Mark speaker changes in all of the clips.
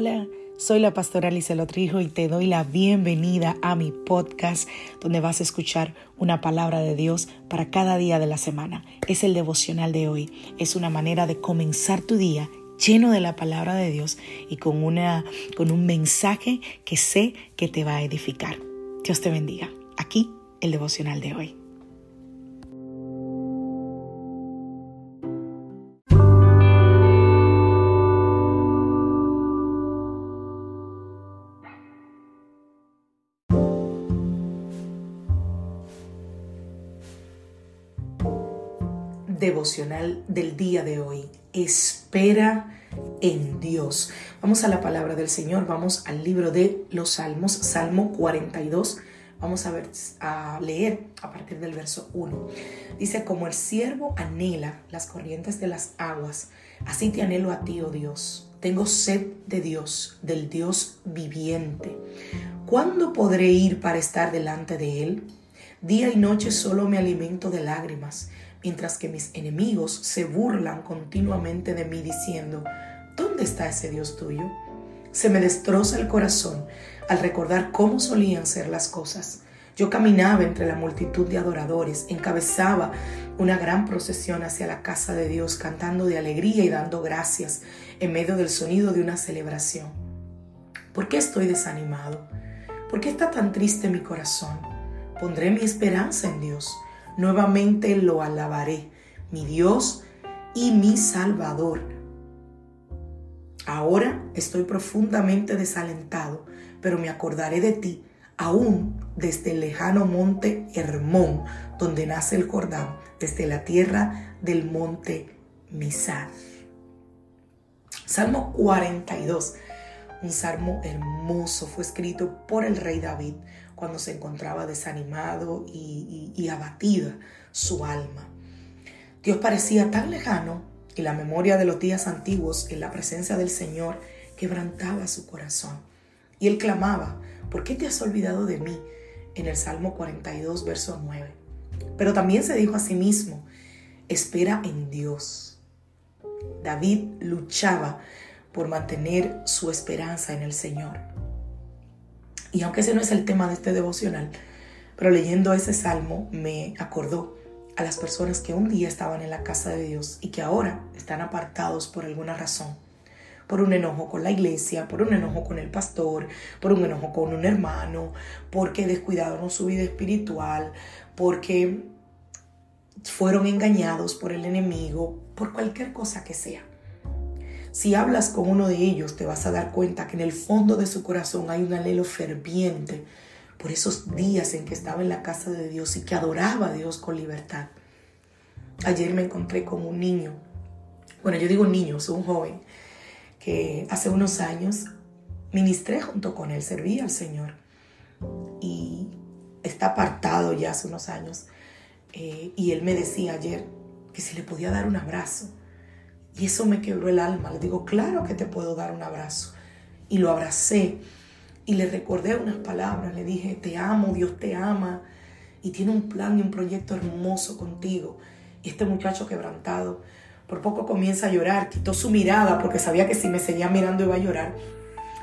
Speaker 1: Hola, soy la pastora Alicia Lotrijo y te doy la bienvenida a mi podcast donde vas a escuchar una palabra de Dios para cada día de la semana. Es el devocional de hoy. Es una manera de comenzar tu día lleno de la palabra de Dios y con, una, con un mensaje que sé que te va a edificar. Dios te bendiga. Aquí el devocional de hoy. Devocional del día de hoy. Espera en Dios. Vamos a la palabra del Señor, vamos al libro de los Salmos, Salmo 42. Vamos a, ver, a leer a partir del verso 1. Dice, como el siervo anhela las corrientes de las aguas, así te anhelo a ti, oh Dios. Tengo sed de Dios, del Dios viviente. ¿Cuándo podré ir para estar delante de Él? Día y noche solo me alimento de lágrimas mientras que mis enemigos se burlan continuamente de mí diciendo, ¿dónde está ese Dios tuyo? Se me destroza el corazón al recordar cómo solían ser las cosas. Yo caminaba entre la multitud de adoradores, encabezaba una gran procesión hacia la casa de Dios, cantando de alegría y dando gracias en medio del sonido de una celebración. ¿Por qué estoy desanimado? ¿Por qué está tan triste mi corazón? Pondré mi esperanza en Dios nuevamente lo alabaré, mi Dios y mi Salvador. Ahora estoy profundamente desalentado, pero me acordaré de ti, aún desde el lejano monte Hermón, donde nace el Jordán, desde la tierra del monte Misar. Salmo 42, un salmo hermoso, fue escrito por el rey David cuando se encontraba desanimado y, abatida su alma. Dios parecía tan lejano y la memoria de los días antiguos en la presencia del Señor quebrantaba su corazón. Y él clamaba, ¿por qué te has olvidado de mí? En el Salmo 42, verso 9. Pero también se dijo a sí mismo, espera en Dios. David luchaba por mantener su esperanza en el Señor. Y aunque ese no es el tema de este devocional, pero leyendo ese salmo me acordó a las personas que un día estaban en la casa de Dios y que ahora están apartados por alguna razón. Por un enojo con la iglesia, por un enojo con el pastor, por un enojo con un hermano, porque descuidaron su vida espiritual, porque fueron engañados por el enemigo, por cualquier cosa que sea. Si hablas con uno de ellos, te vas a dar cuenta que en el fondo de su corazón hay un anhelo ferviente por esos días en que estaba en la casa de Dios y que adoraba a Dios con libertad. Ayer me encontré con un niño, bueno, yo digo niño, soy un joven, que hace unos años ministré junto con él, serví al Señor y está apartado ya hace unos años. Eh, y él me decía ayer que si le podía dar un abrazo. Y eso me quebró el alma. Le digo, claro que te puedo dar un abrazo. Y lo abracé y le recordé unas palabras. Le dije, te amo, Dios te ama. Y tiene un plan y un proyecto hermoso contigo. Y este muchacho quebrantado por poco comienza a llorar. Quitó su mirada porque sabía que si me seguía mirando iba a llorar.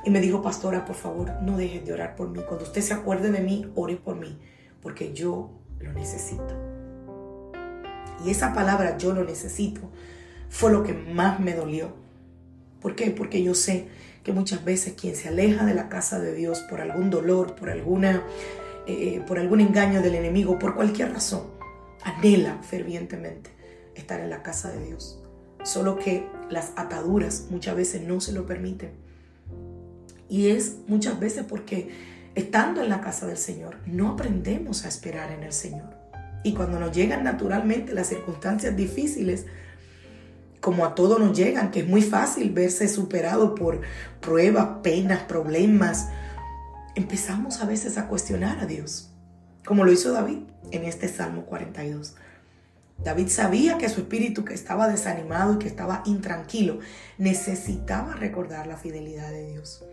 Speaker 1: Y me dijo, pastora, por favor, no dejes de orar por mí. Cuando usted se acuerde de mí, ore por mí. Porque yo lo necesito. Y esa palabra, yo lo necesito, fue lo que más me dolió. ¿Por qué? Porque yo sé que muchas veces quien se aleja de la casa de Dios por algún dolor, por, alguna, eh, por algún engaño del enemigo, por cualquier razón, anhela fervientemente estar en la casa de Dios. Solo que las ataduras muchas veces no se lo permiten. Y es muchas veces porque estando en la casa del Señor no aprendemos a esperar en el Señor. Y cuando nos llegan naturalmente las circunstancias difíciles, como a todos nos llegan, que es muy fácil verse superado por pruebas, penas, problemas, empezamos a veces a cuestionar a Dios, como lo hizo David en este Salmo 42. David sabía que su espíritu que estaba desanimado y que estaba intranquilo necesitaba recordar la fidelidad de Dios.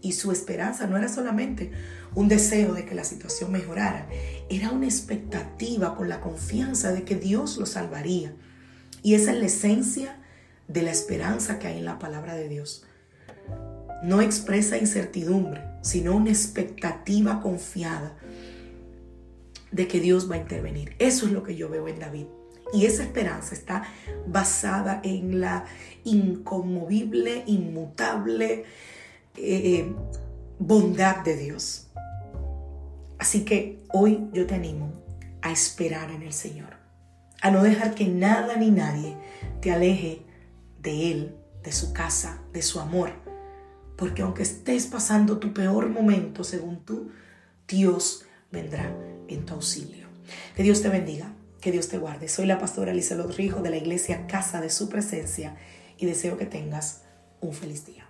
Speaker 1: Y su esperanza no era solamente un deseo de que la situación mejorara, era una expectativa con la confianza de que Dios lo salvaría y esa es la esencia de la esperanza que hay en la palabra de Dios. no expresa incertidumbre, sino una expectativa confiada de que Dios va a intervenir. Eso es lo que yo veo en David. Y esa esperanza está basada en la inconmovible, inmutable eh, bondad de Dios. Así que hoy yo te animo a esperar en el Señor, a no dejar que nada ni nadie te aleje de Él, de su casa, de su amor. Porque aunque estés pasando tu peor momento, según tú, Dios vendrá en tu auxilio. Que Dios te bendiga, que Dios te guarde. Soy la pastora Elisa Rijo de la iglesia Casa de Su Presencia y deseo que tengas un feliz día.